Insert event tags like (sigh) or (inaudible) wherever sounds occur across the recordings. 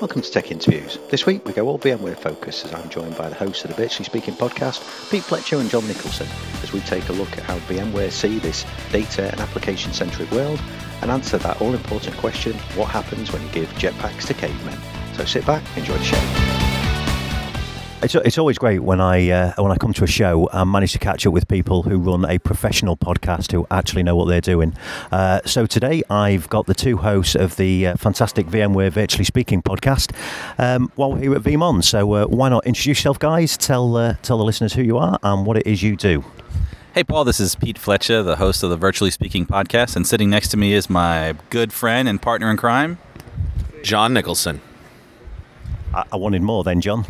Welcome to Tech Interviews. This week we go all VMware focus as I'm joined by the hosts of the Virtually Speaking podcast, Pete Flecha and John Nicholson, as we take a look at how VMware see this data and application centric world and answer that all important question what happens when you give jetpacks to cavemen? So sit back, enjoy the show. It's, it's always great when I uh, when I come to a show and manage to catch up with people who run a professional podcast who actually know what they're doing. Uh, so today I've got the two hosts of the uh, fantastic VMware Virtually Speaking podcast um, while we're here at VeeamON. So uh, why not introduce yourself, guys? Tell uh, tell the listeners who you are and what it is you do. Hey, Paul, this is Pete Flecha, the host of the Virtually Speaking podcast, and sitting next to me is my good friend and partner in crime, John Nicholson. I, I wanted more then, John.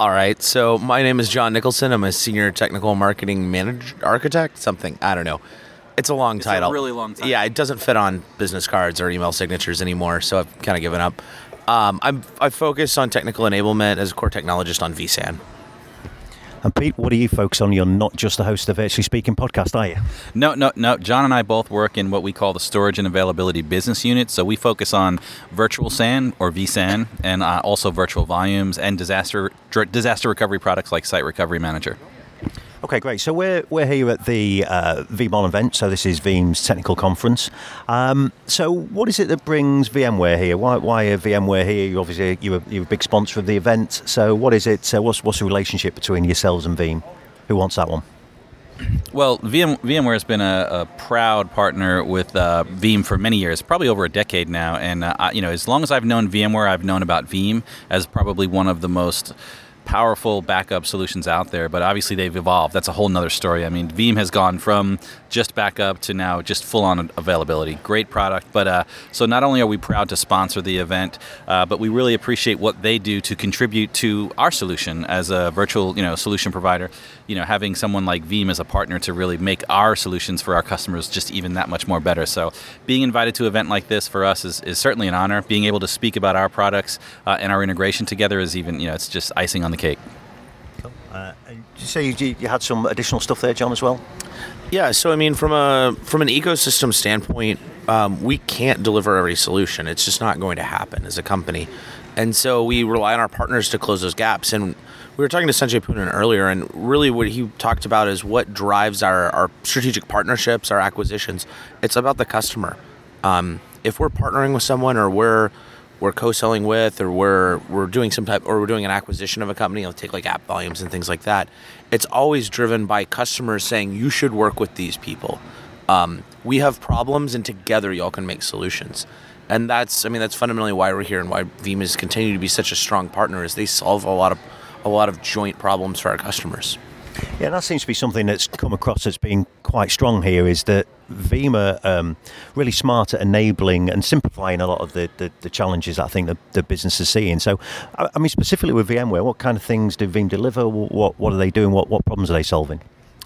All right. So my name is John Nicholson. I'm a senior technical marketing manager, architect, something. I don't know. It's a long title. It's title. a really long title. Yeah, it doesn't fit on business cards or email signatures anymore, so I've kind of given up. Um, I'm I focus on technical enablement as a core technologist on vSAN. And Pete, what do you focus on? You're not just the host of Virtually Speaking podcast, are you? No, no, no. John and I both work in what we call the Storage and Availability Business Unit. So we focus on virtual SAN or vSAN, and uh, also virtual volumes and disaster disaster recovery products like Site Recovery Manager. Okay, great. So we're, we're here at the uh, VeeamON event. So this is Veeam's technical conference. Um, so what is it that brings VMware here? Why, why are VMware here? You obviously you're a, you're a big sponsor of the event. So what is it? Uh, what's what's the relationship between yourselves and Veeam? Who wants that one? Well, VM, VMware has been a, a proud partner with uh, Veeam for many years, probably over a decade now. And uh, you know, as long as I've known VMware, I've known about Veeam as probably one of the most powerful backup solutions out there. But obviously, they've evolved. That's a whole nother story. I mean, Veeam has gone from just back up to now just full-on availability. Great product. But uh, so not only are we proud to sponsor the event, uh, but we really appreciate what they do to contribute to our solution as a virtual, you know, solution provider. You know, having someone like Veeam as a partner to really make our solutions for our customers just even that much more better. So being invited to an event like this for us is, is certainly an honor. Being able to speak about our products uh, and our integration together is even, you know, it's just icing on the cake. Uh, you say you, you had some additional stuff there, John, as well? Yeah. So I mean, from a from an ecosystem standpoint, um, we can't deliver every solution. It's just not going to happen as a company, and so we rely on our partners to close those gaps. And we were talking to Sanjay Poonen earlier, and really what he talked about is what drives our, our strategic partnerships, our acquisitions. It's about the customer. Um, if we're partnering with someone or we're we're co-selling with or we're we're doing some type or we're doing an acquisition of a company, I'll take like app volumes and things like that. It's always driven by customers saying you should work with these people. Um, we have problems and together y'all can make solutions. And that's I mean that's fundamentally why we're here and why Veeam has continued to be such a strong partner is they solve a lot of a lot of joint problems for our customers. Yeah, that seems to be something that's come across as being quite strong here. Is that Are um, really smart at enabling and simplifying a lot of the, the, the challenges that I think the, business is seeing. So, I, I mean, specifically with VMware, what kind of things do Veeam deliver? What what are they doing? What what problems are they solving?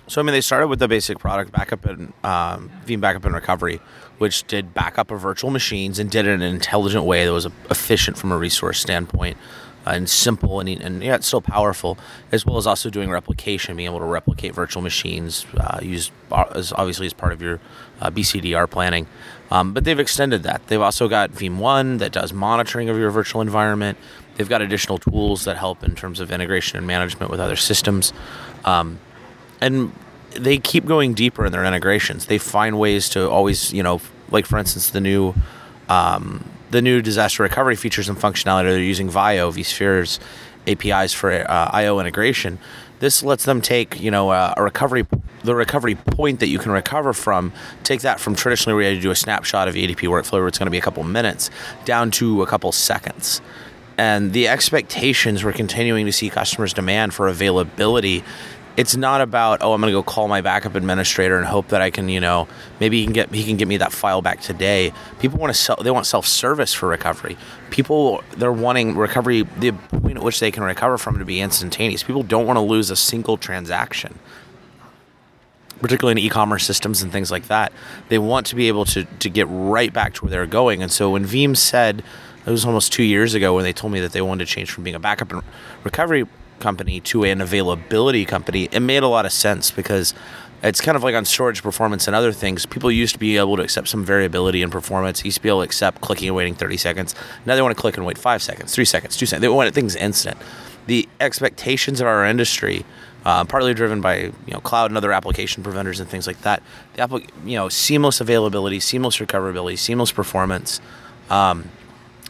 So I mean, they started with the basic product backup and um, Veeam backup and recovery, which did backup of virtual machines and did it in an intelligent way that was efficient from a resource standpoint and simple and, and yeah, it's still powerful, as well as also doing replication, being able to replicate virtual machines, uh, used as obviously as part of your uh, BCDR planning. Um, but they've extended that. They've also got Veeam One that does monitoring of your virtual environment. They've got additional tools that help in terms of integration and management with other systems. Um, and they keep going deeper in their integrations. They find ways to always, you know, like for instance, the new um, the new disaster recovery features and functionality. They're using VAIO, vSphere's APIs for uh, IO integration. This lets them take, you know, uh, a recovery, the recovery point that you can recover from, take that from traditionally where you had to do a snapshot of ADP workflow where it's going to be a couple minutes, down to a couple seconds. And the expectations we're continuing to see customers demand for availability it's not about oh I'm going to go call my backup administrator and hope that I can you know maybe he can get he can get me that file back today. People want to sell they want self service for recovery. People they're wanting recovery the point at which they can recover from to be instantaneous. People don't want to lose a single transaction. Particularly in e-commerce systems and things like that, they want to be able to to get right back to where they're going. And so when Veeam said it was almost two years ago when they told me that they wanted to change from being a backup and recovery company to an availability company, it made a lot of sense because it's kind of like on storage performance and other things. People used to be able to accept some variability in performance. Used to be able to accept clicking and waiting 30 seconds. Now they want to click and wait five seconds, three seconds, two seconds. They want things instant. The expectations of our industry, uh, partly driven by you know cloud and other application providers and things like that. The applic- you know seamless availability, seamless recoverability, seamless performance. Um,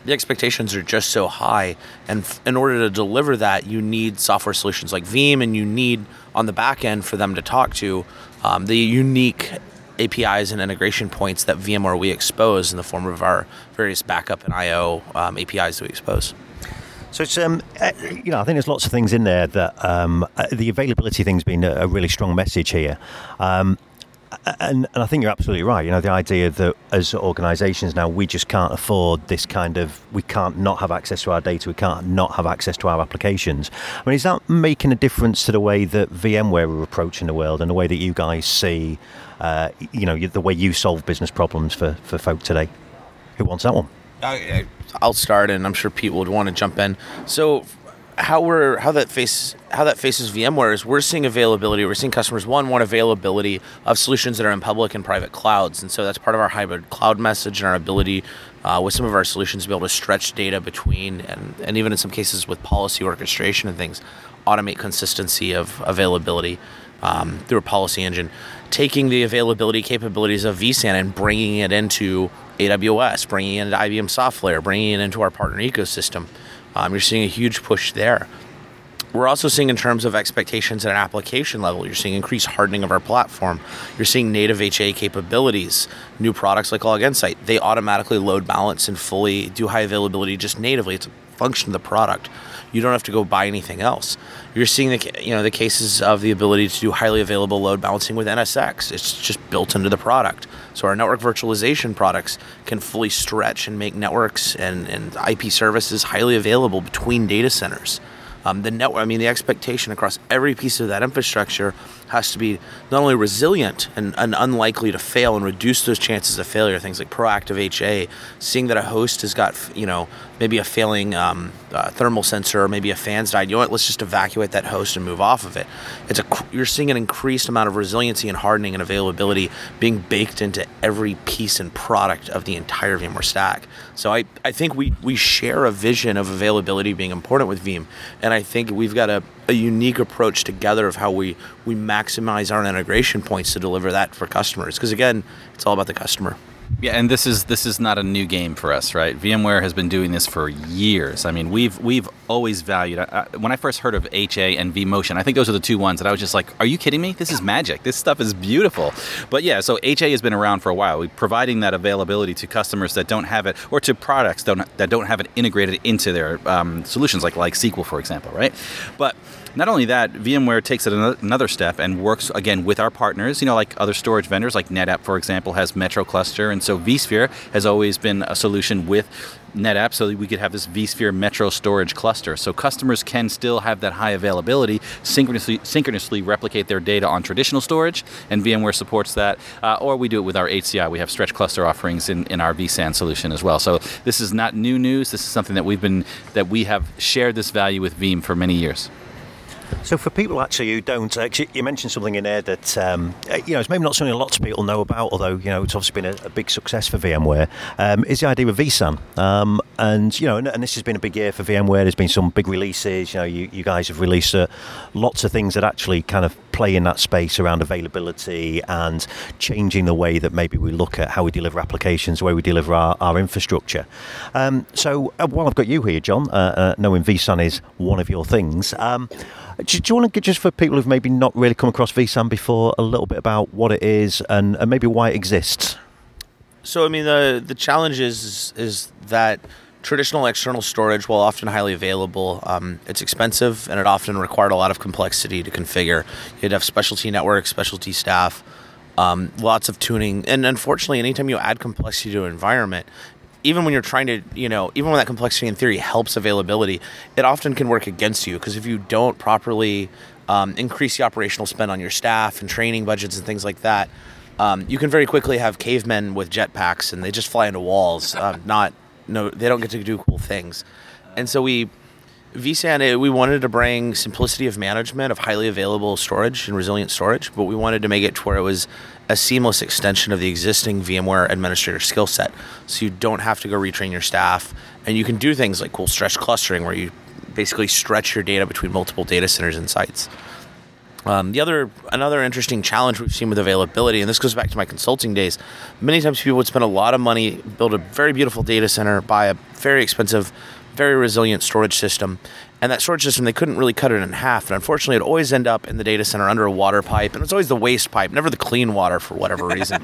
the expectations are just so high, and f- in order to deliver that, you need software solutions like Veeam, and you need on the back end for them to talk to um, the unique APIs and integration points that VMware we expose in the form of our various backup and I/O um, APIs that we expose. So it's um, uh, you know I think there's lots of things in there that um, uh, the availability thing's been a, a really strong message here. Um, and, and, I think you're absolutely right. You know, the idea that as organisations now we just can't afford this kind of we can't not have access to our data, we can't not have access to our applications. I mean, is that making a difference to the way that VMware are approaching the world and the way that you guys see, uh, you know, the way you solve business problems for for folk today? Who wants that one? I'll start, and I'm sure Pete would want to jump in. So how we're how that face how that faces VMware is we're seeing availability. We're seeing customers one want availability of solutions that are in public and private clouds, and so that's part of our hybrid cloud message and our ability uh, with some of our solutions to be able to stretch data between and and even in some cases with policy orchestration and things, automate consistency of availability um, through a policy engine, taking the availability capabilities of vSAN and bringing it into AWS, bringing it into IBM SoftLayer, bringing it into our partner ecosystem. Um, you're seeing a huge push there. We're also seeing in terms of expectations at an application level, you're seeing increased hardening of our platform. You're seeing native HA capabilities, new products like Log Insight. They automatically load balance and fully do high availability just natively. It's function of the product. You don't have to go buy anything else. You're seeing the you know the cases of the ability to do highly available load balancing with NSX. It's just built into the product. So our network virtualization products can fully stretch and make networks and, and IP services highly available between data centers. Um, the network, I mean, the expectation across every piece of that infrastructure has to be not only resilient and, and, unlikely to fail and reduce those chances of failure. Things like proactive HA, seeing that a host has got, you know, maybe a failing um, uh, thermal sensor or maybe a fan's died. You know what? Let's just evacuate that host and move off of it. It's a you're seeing an increased amount of resiliency and hardening and availability being baked into every piece and product of the entire VMware stack. So I, I think we we share a vision of availability being important with Veeam, and I think we've got a, a unique approach together of how we, we maximize our integration points to deliver that for customers. Because again, it's all about the customer. Yeah, and this is this is not a new game for us, right? VMware has been doing this for years. I mean, we've we've always valued. I, when I first heard of HA and vMotion, I think those are the two ones that I was just like, "Are you kidding me? This is magic. This stuff is beautiful." But yeah, so HA has been around for a while. We're providing that availability to customers that don't have it, or to products don't, that don't have it integrated into their um, solutions, like like SQL, for example, right? But not only that, VMware takes it another step and works again with our partners. You know, like other storage vendors, like NetApp, for example, has Metro Cluster, and so vSphere has always been a solution with NetApp so we could have this vSphere Metro storage cluster. So customers can still have that high availability, synchronously, synchronously replicate their data on traditional storage, and VMware supports that. Uh, or we do it with our HCI. We have stretch cluster offerings in, in our vSAN solution as well. So this is not new news. This is something that we've been that we have shared this value with Veeam for many years. So, for people actually who don't, uh, you mentioned something in there that um, uh, you know it's maybe not something lots of people know about, although you know it's obviously been a, a big success for VMware. Um, is the idea of vSAN, um, and you know, and, and, this has been a big year for VMware. There's been some big releases. You know, you, you guys have released uh, lots of things that actually kind of play in that space around availability and changing the way that maybe we look at how we deliver applications, the way we deliver our, our infrastructure. Um, so, uh, while I've got you here, John, uh, uh knowing vSAN is one of your things. Do, do, you want to get just for people who've maybe not really come across vSAN before, a little bit about what it is and, and maybe why it exists? So, I mean, the the challenge is is that traditional external storage, while often highly available, um, it's expensive and it often required a lot of complexity to configure. You'd have specialty networks, specialty staff, um, lots of tuning, and unfortunately, anytime you add complexity to an environment, even when you're trying to, you know, even when that complexity in theory helps availability, it often can work against you because if you don't properly um, increase the operational spend on your staff and training budgets and things like that, um, you can very quickly have cavemen with jetpacks and they just fly into walls. Um, not no, they don't get to do cool things, and so we vSAN, we wanted to bring simplicity of management of highly available storage and resilient storage, but we wanted to make it to where it was a seamless extension of the existing VMware administrator skill set. So you don't have to go retrain your staff, and you can do things like cool stretch clustering, where you basically stretch your data between multiple data centers and sites. Um, the other another interesting challenge we've seen with availability, and this goes back to my consulting days. Many times people would spend a lot of money, build a very beautiful data center, buy a very expensive, very resilient storage system, and that storage system they couldn't really cut it in half. And unfortunately, it always end up in the data center under a water pipe, and it's always the waste pipe, never the clean water for whatever reason.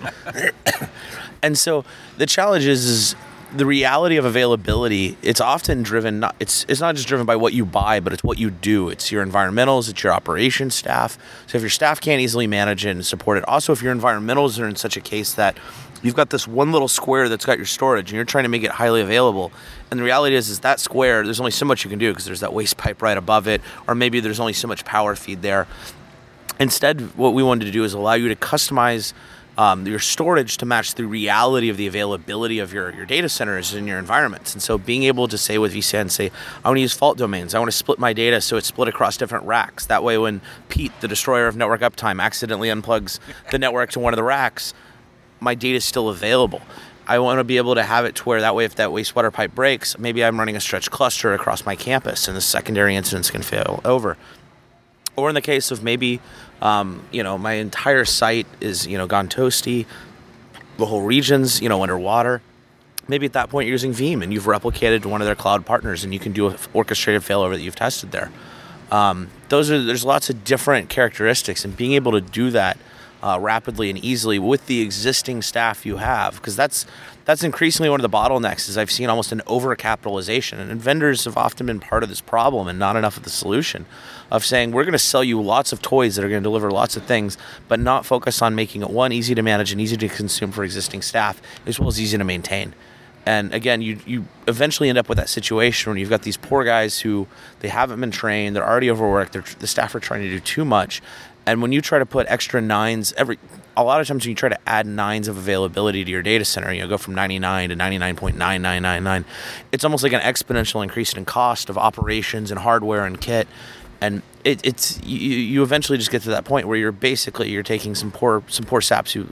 (laughs) and so the challenge is, is the reality of availability it's often driven not it's it's not just driven by what you buy but it's what you do it's your environmentals it's your operations staff so if your staff can't easily manage it and support it also if your environmentals are in such a case that you've got this one little square that's got your storage and you're trying to make it highly available and the reality is is that square there's only so much you can do because there's that waste pipe right above it or maybe there's only so much power feed there instead what we wanted to do is allow you to customize um, your storage to match the reality of the availability of your, your data centers and your environments. And so being able to say with vSAN, say, I want to use fault domains. I want to split my data so it's split across different racks. That way when Pete, the destroyer of network uptime, accidentally unplugs the (laughs) network to one of the racks, my data is still available. I want to be able to have it to where that way if that wastewater pipe breaks, maybe I'm running a stretch cluster across my campus and the secondary incidents can fail over. Or in the case of maybe um, you know, my entire site is, you know, gone toasty. The whole region's, you know, underwater. Maybe at that point you're using Veeam and you've replicated to one of their cloud partners and you can do an orchestrated failover that you've tested there. Um, those are there's lots of different characteristics and being able to do that uh, rapidly and easily with the existing staff you have because that's that's increasingly one of the bottlenecks is I've seen almost an overcapitalization and vendors have often been part of this problem and not enough of the solution of saying we're going to sell you lots of toys that are going to deliver lots of things but not focus on making it one easy to manage and easy to consume for existing staff as well as easy to maintain. And again you you eventually end up with that situation where you've got these poor guys who they haven't been trained they're already overworked the staff are trying to do too much and when you try to put extra nines every a lot of times when you try to add nines of availability to your data center, you know, go from 99 to 99.9999, it's almost like an exponential increase in cost of operations and hardware and kit. And it, it's you, you eventually just get to that point where you're basically you're taking some poor some poor saps who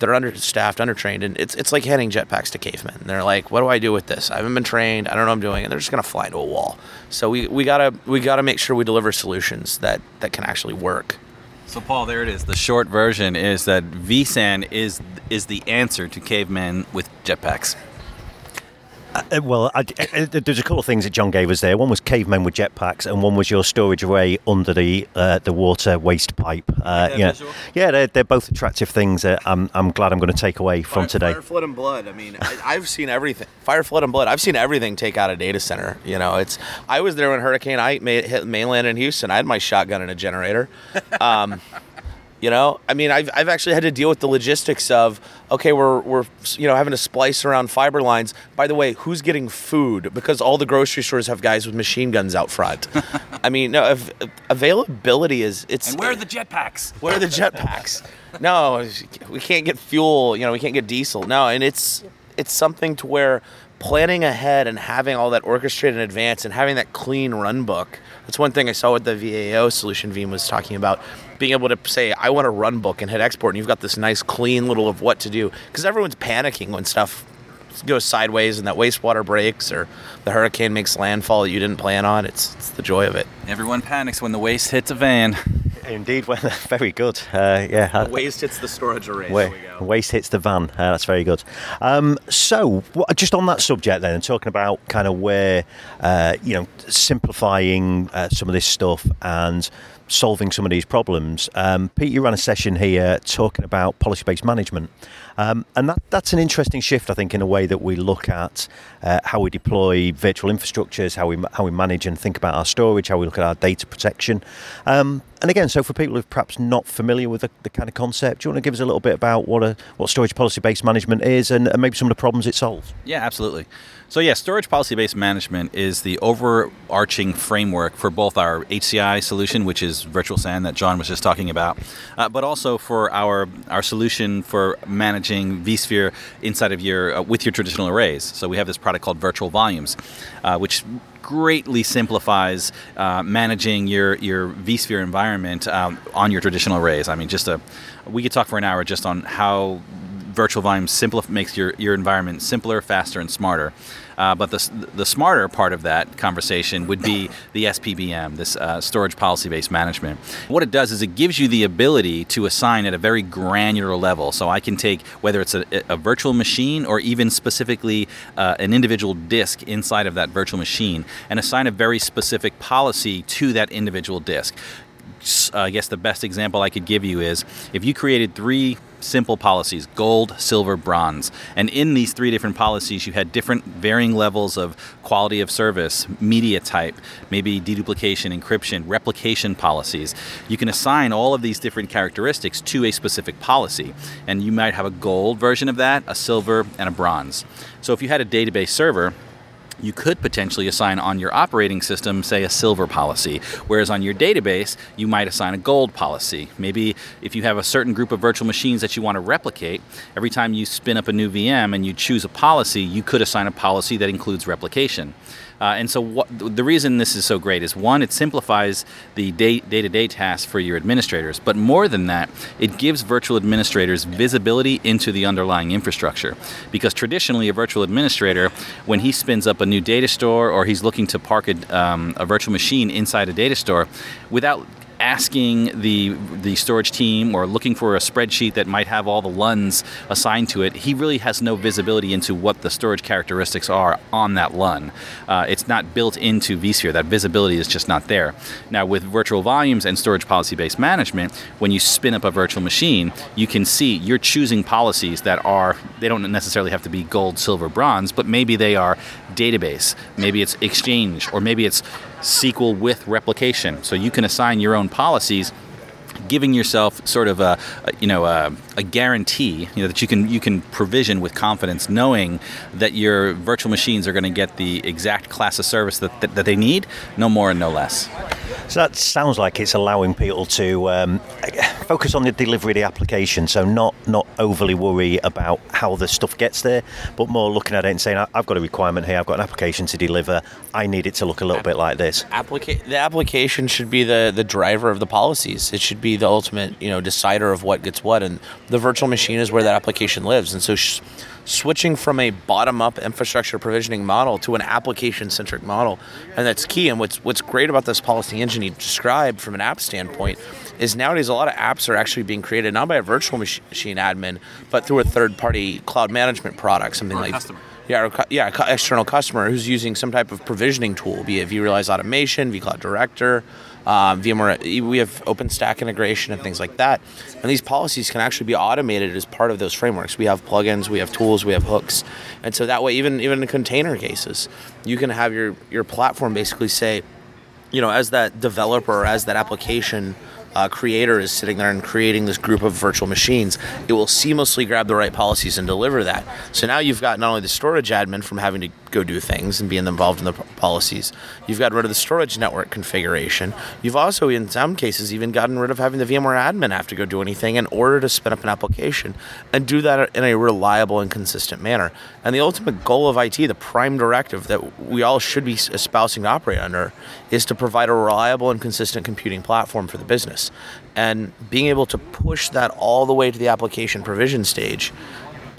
that are understaffed, undertrained, and it's it's like handing jetpacks to cavemen. They're like, "What do I do with this? I haven't been trained. I don't know what I'm doing," and they're just gonna fly into a wall. So we, we gotta we gotta make sure we deliver solutions that that can actually work. So Paul, there it is. The short version is that vSAN is is the answer to cavemen with jetpacks. Uh, well, I, I, there's a couple of things that John gave us there. One was cavemen with jetpacks, and one was your storage array under the uh, the water waste pipe. Uh, yeah, yeah, they're, they're both attractive things. I'm I'm glad I'm going to take away from fire, today. Fire, flood, and blood. I mean, I, have seen everything. Fire, flood, and blood. I've seen everything take out a data center. You know, it's. I was there when Hurricane Ike hit mainland in Houston. I had my shotgun and a generator. Um, you know, I mean, I've, I've actually had to deal with the logistics of okay, we're we're you know having to splice around fiber lines. By the way, who's getting food? Because all the grocery stores have guys with machine guns out front. (laughs) I mean, no, av- availability is it's. And where are the jetpacks? Where are the jetpacks? no, we can't get fuel. You know, we can't get diesel. No, and it's it's something to where planning ahead and having all that orchestrated in advance and having that clean run book. That's one thing I saw with the VAO solution Veeam was talking about being able to say, I want a run book and hit export, and you've got this nice clean little of what to do. Because everyone's panicking when stuff goes sideways and that wastewater breaks or the hurricane makes landfall that you didn't plan on. It's, it's the joy of it. Everyone panics when the waste hits a van. (laughs) Indeed, well, (laughs) very good. Uh, yeah, the waste hits the storage array. Wa- waste hits the van. Uh, that's very good. Um, so, just on that subject, then, and talking about kind of where uh, you know simplifying uh, some of this stuff and solving some of these problems. Um, Pete, you ran a session here talking about policy based management. Um, and that, that's an interesting shift, I think, in a way that we look at uh, how we deploy virtual infrastructures, how we, how we manage and think about our storage, how we look at our data protection. Um, and again, so for people who are perhaps not familiar with the, the, kind of concept, do you want to give us a little bit about what a what storage policy based management is and, and maybe some of the problems it solves? Yeah, absolutely. So yeah, storage policy-based management is the overarching framework for both our HCI solution, which is Virtual SAN that John was just talking about, uh, but also for our our solution for managing vSphere inside of your uh, with your traditional arrays. So we have this product called Virtual Volumes, uh, which greatly simplifies uh, managing your your vSphere environment um, on your traditional arrays. I mean, just a we could talk for an hour just on how virtual volume simplif- makes your, your environment simpler, faster, and smarter. Uh, but the, the smarter part of that conversation would be (laughs) the SPBM, this uh, storage policy based management. What it does is it gives you the ability to assign at a very granular level. So I can take whether it's a, a virtual machine or even specifically uh, an individual disk inside of that virtual machine and assign a very specific policy to that individual disk. Uh, I guess the best example I could give you is if you created three simple policies gold, silver, bronze. And in these three different policies, you had different varying levels of quality of service, media type, maybe deduplication, encryption, replication policies. You can assign all of these different characteristics to a specific policy. And you might have a gold version of that, a silver, and a bronze. So if you had a database server, you could potentially assign on your operating system, say, a silver policy, whereas on your database, you might assign a gold policy. Maybe if you have a certain group of virtual machines that you want to replicate, every time you spin up a new VM and you choose a policy, you could assign a policy that includes replication. Uh, and so, what, the reason this is so great is one, it simplifies the day to day tasks for your administrators. But more than that, it gives virtual administrators visibility into the underlying infrastructure. Because traditionally, a virtual administrator, when he spins up a new data store or he's looking to park a, um, a virtual machine inside a data store, without asking the the storage team or looking for a spreadsheet that might have all the LUNs assigned to it, he really has no visibility into what the storage characteristics are on that LUN. Uh, it's not built into vSphere. That visibility is just not there. Now, with virtual volumes and storage policy-based management, when you spin up a virtual machine, you can see you're choosing policies that are they don't necessarily have to be gold, silver, bronze, but maybe they are database, maybe it's exchange, or maybe it's SQL with replication. So you can assign your own policies giving yourself sort of a, you know a, a, guarantee you know that you can you can provision with confidence knowing that your virtual machines are going to get the exact class of service that, that, that they need no more and no less so that sounds like it's allowing people to um, focus on the delivery of the application, so not not overly worry about how the stuff gets there, but more looking at it and saying, "I've got a requirement here. I've got an application to deliver. I need it to look a little bit like this." Applica- the application should be the the driver of the policies. It should be the ultimate, you know, decider of what gets what, and the virtual machine is where that application lives. And so. Sh- switching from a bottom-up infrastructure provisioning model to an application-centric model, and that's key. And what's what's great about this policy engine you described from an app standpoint is nowadays a lot of apps are actually being created not by a virtual machine admin, but through a third-party cloud management product, something or like. Customer. Yeah, or, yeah, external customer who's using some type of provisioning tool, be it vRealize Automation, vCloud Director, um, VMware, we have OpenStack integration and things like that. And these policies can actually be automated as part of those frameworks. We have plugins, we have tools, we have hooks, and so that way, even even in container cases, you can have your your platform basically say, you know, as that developer or as that application uh, creator is sitting there and creating this group of virtual machines, it will seamlessly grab the right policies and deliver that. So now you've got not only the storage admin from having to go do things and being involved in the policies, you've got rid of the storage network configuration. You've also, in some cases, even gotten rid of having the VMware admin have to go do anything in order to spin up an application and do that in a reliable and consistent manner. And the ultimate goal of IT, the prime directive that we all should be espousing to operate under, is to provide a reliable and consistent computing platform for the business. And being able to push that all the way to the application provision stage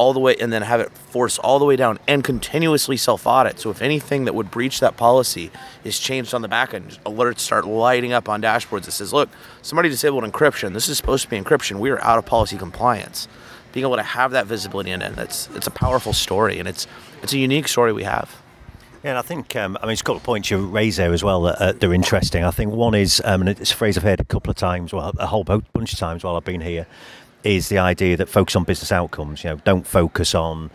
all the way and then have it force all the way down and continuously self audit. So if anything that would breach that policy is changed on the back end, alerts start lighting up on dashboards that says, look, somebody disabled encryption. This is supposed to be encryption. We are out of policy compliance. Being able to have that visibility in it, that's it's a powerful story and it's it's a unique story we have. Yeah, and I think um, I mean it's a couple of points you raise there as well that uh, they're interesting. I think one is, um, and it's a phrase I've heard a couple of times, well, a whole bunch of times while I've been here, is the idea that focus on business outcomes. You know, don't focus on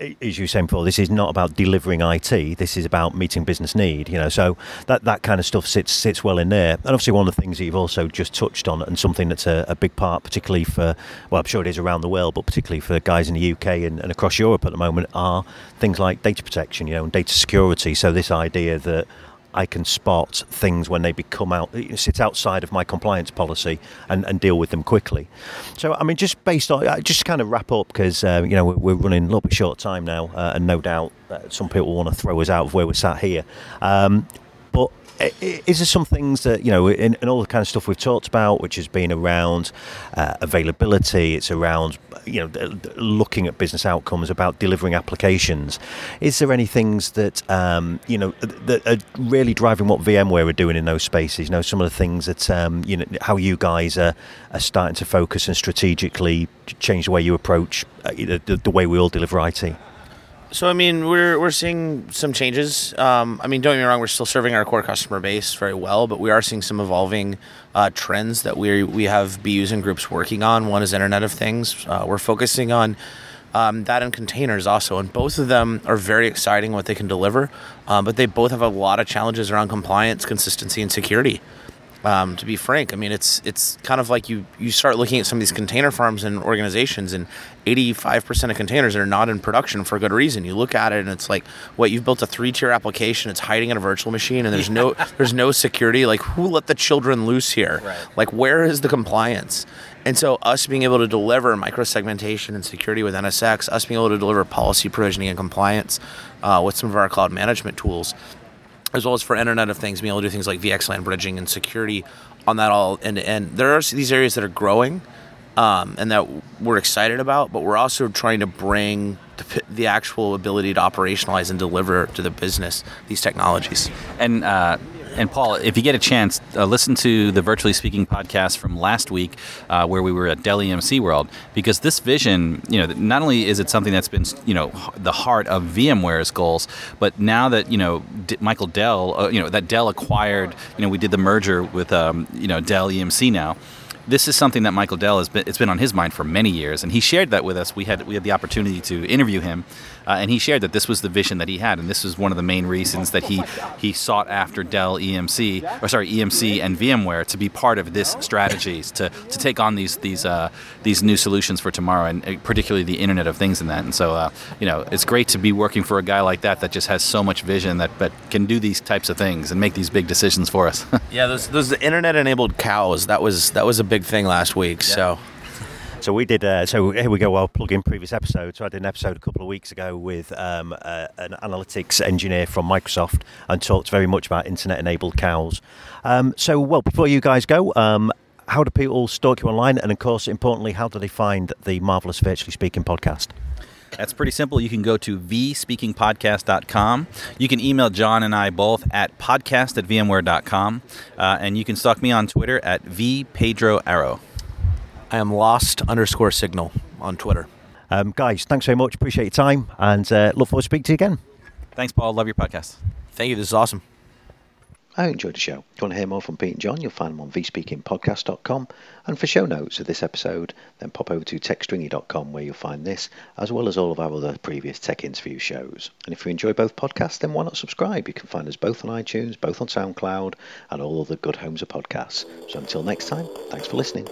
as you were saying before, this is not about delivering IT. This is about meeting business need. You know, so that that kind of stuff sits sits well in there. And obviously, one of the things that you've also just touched on, and something that's a, a big part, particularly for well, I'm sure it is around the world, but particularly for guys in the UK and, and across Europe at the moment, are things like data protection, you know, and data security. So this idea that I can spot things when they become out, sit outside of my compliance policy and, and deal with them quickly. So, I mean, just based on, uh, just kind of wrap up because, uh, you know, we're, running a little bit short time now, uh, and no doubt some people want to throw us out of where we're sat here. Um, is there some things that you know in, in, all the kind of stuff we've talked about which has been around uh, availability it's around you know looking at business outcomes about delivering applications. Is there any things that um, you know that are really driving what VMware are doing in those spaces? You know some of the things that um, you know how you guys are, are starting to focus and strategically change the way you approach uh, the, the way we all deliver IT so I mean, we're we're seeing some changes. Um, I mean, don't get me wrong, we're still serving our core customer base very well, but we are seeing some evolving uh, trends that we we have BUs and groups working on. One is Internet of Things. Uh, we're focusing on. Um, that and containers also, and both of them are very exciting what they can deliver, um, but they both have a lot of challenges around compliance, consistency, and security. Um, to be frank, I mean it's it's kind of like you you start looking at some of these container farms and organizations, and 85% of containers are not in production for good reason. You look at it and it's like, what you've built a three-tier application. It's hiding in a virtual machine, and there's no (laughs) there's no security. Like who let the children loose here? Right. Like where is the compliance? And so, us being able to deliver microsegmentation and security with NSX, us being able to deliver policy provisioning and compliance uh, with some of our cloud management tools, as well as for Internet of Things, being able to do things like VXLAN bridging and security on that all end to end. There are these areas that are growing um, and that we're excited about, but we're also trying to bring the, the, actual ability to operationalize and deliver to the business these technologies. And uh, and Paul, if you get a chance, uh, listen to the Virtually Speaking podcast from last week, uh, where we were at Dell EMC World, because this vision, you know, not only is it something that's been, you know, the heart of VMware's goals, but now that you know D- Michael Dell, uh, you know, that Dell acquired, you know, we did the merger with, um, you know, Dell EMC now this is something that Michael Dell has been it's been on his mind for many years, and he shared that with us. We had we had the opportunity to interview him, uh, and he shared that this was the vision that he had, and this was one of the main reasons that he he sought after Dell EMC or sorry EMC and VMware to be part of this strategies to, to take on these these uh, these new solutions for tomorrow, and uh, particularly the Internet of Things and that. And so uh, you know it's great to be working for a guy like that that just has so much vision that that can do these types of things and make these big decisions for us. (laughs) yeah, those those internet enabled cows that was that was a big thing last week. Yeah. So so we did. Uh, so here we go. I'll plug in previous episodes. So I did an episode a couple of weeks ago with um, uh, an analytics engineer from Microsoft and talked very much about internet-enabled cows. Um, so, well, before you guys go, um, how do people stalk you online? And of course, importantly, how do they find the marvelous Virtually Speaking podcast? That's pretty simple. You can go to vspeakingpodcast.com. You can email John and I both at podcast at vmware.com. Uh, and you can stalk me on Twitter at vpedroarrow. I am lost underscore signal on Twitter. Um, guys, thanks very much. Appreciate your time and uh, look forward to speaking to you again. Thanks, Paul. Love your podcast. Thank you. This is awesome. I enjoyed the show. If you want to hear more from Pete and John, you'll find them on vspeakingpodcast.com. And for show notes of this episode, then pop over to techstringy.com where you'll find this, as well as all of our other previous tech interview shows. And if you enjoy both podcasts, then why not subscribe? You can find us both on iTunes, both on SoundCloud, and all other good homes of podcasts. So until next time, thanks for listening.